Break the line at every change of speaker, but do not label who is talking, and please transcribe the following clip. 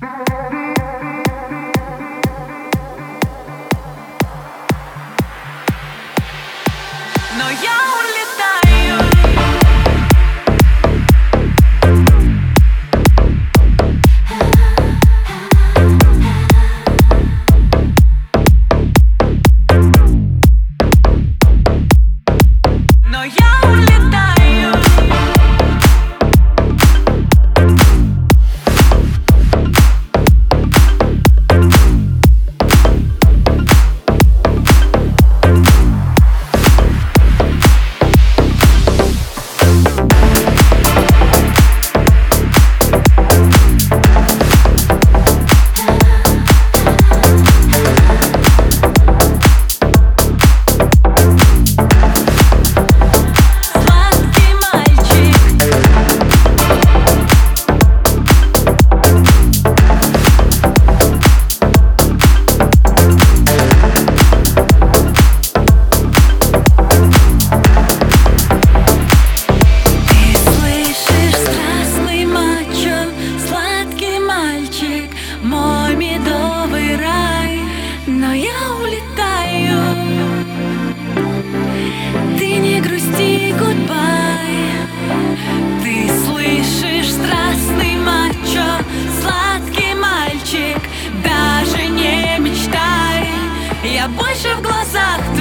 Но я улетаю. рай, но я улетаю. Ты не грусти, гудбай. Ты слышишь страстный мачо, сладкий мальчик, даже не мечтай. Я больше в глазах твоих.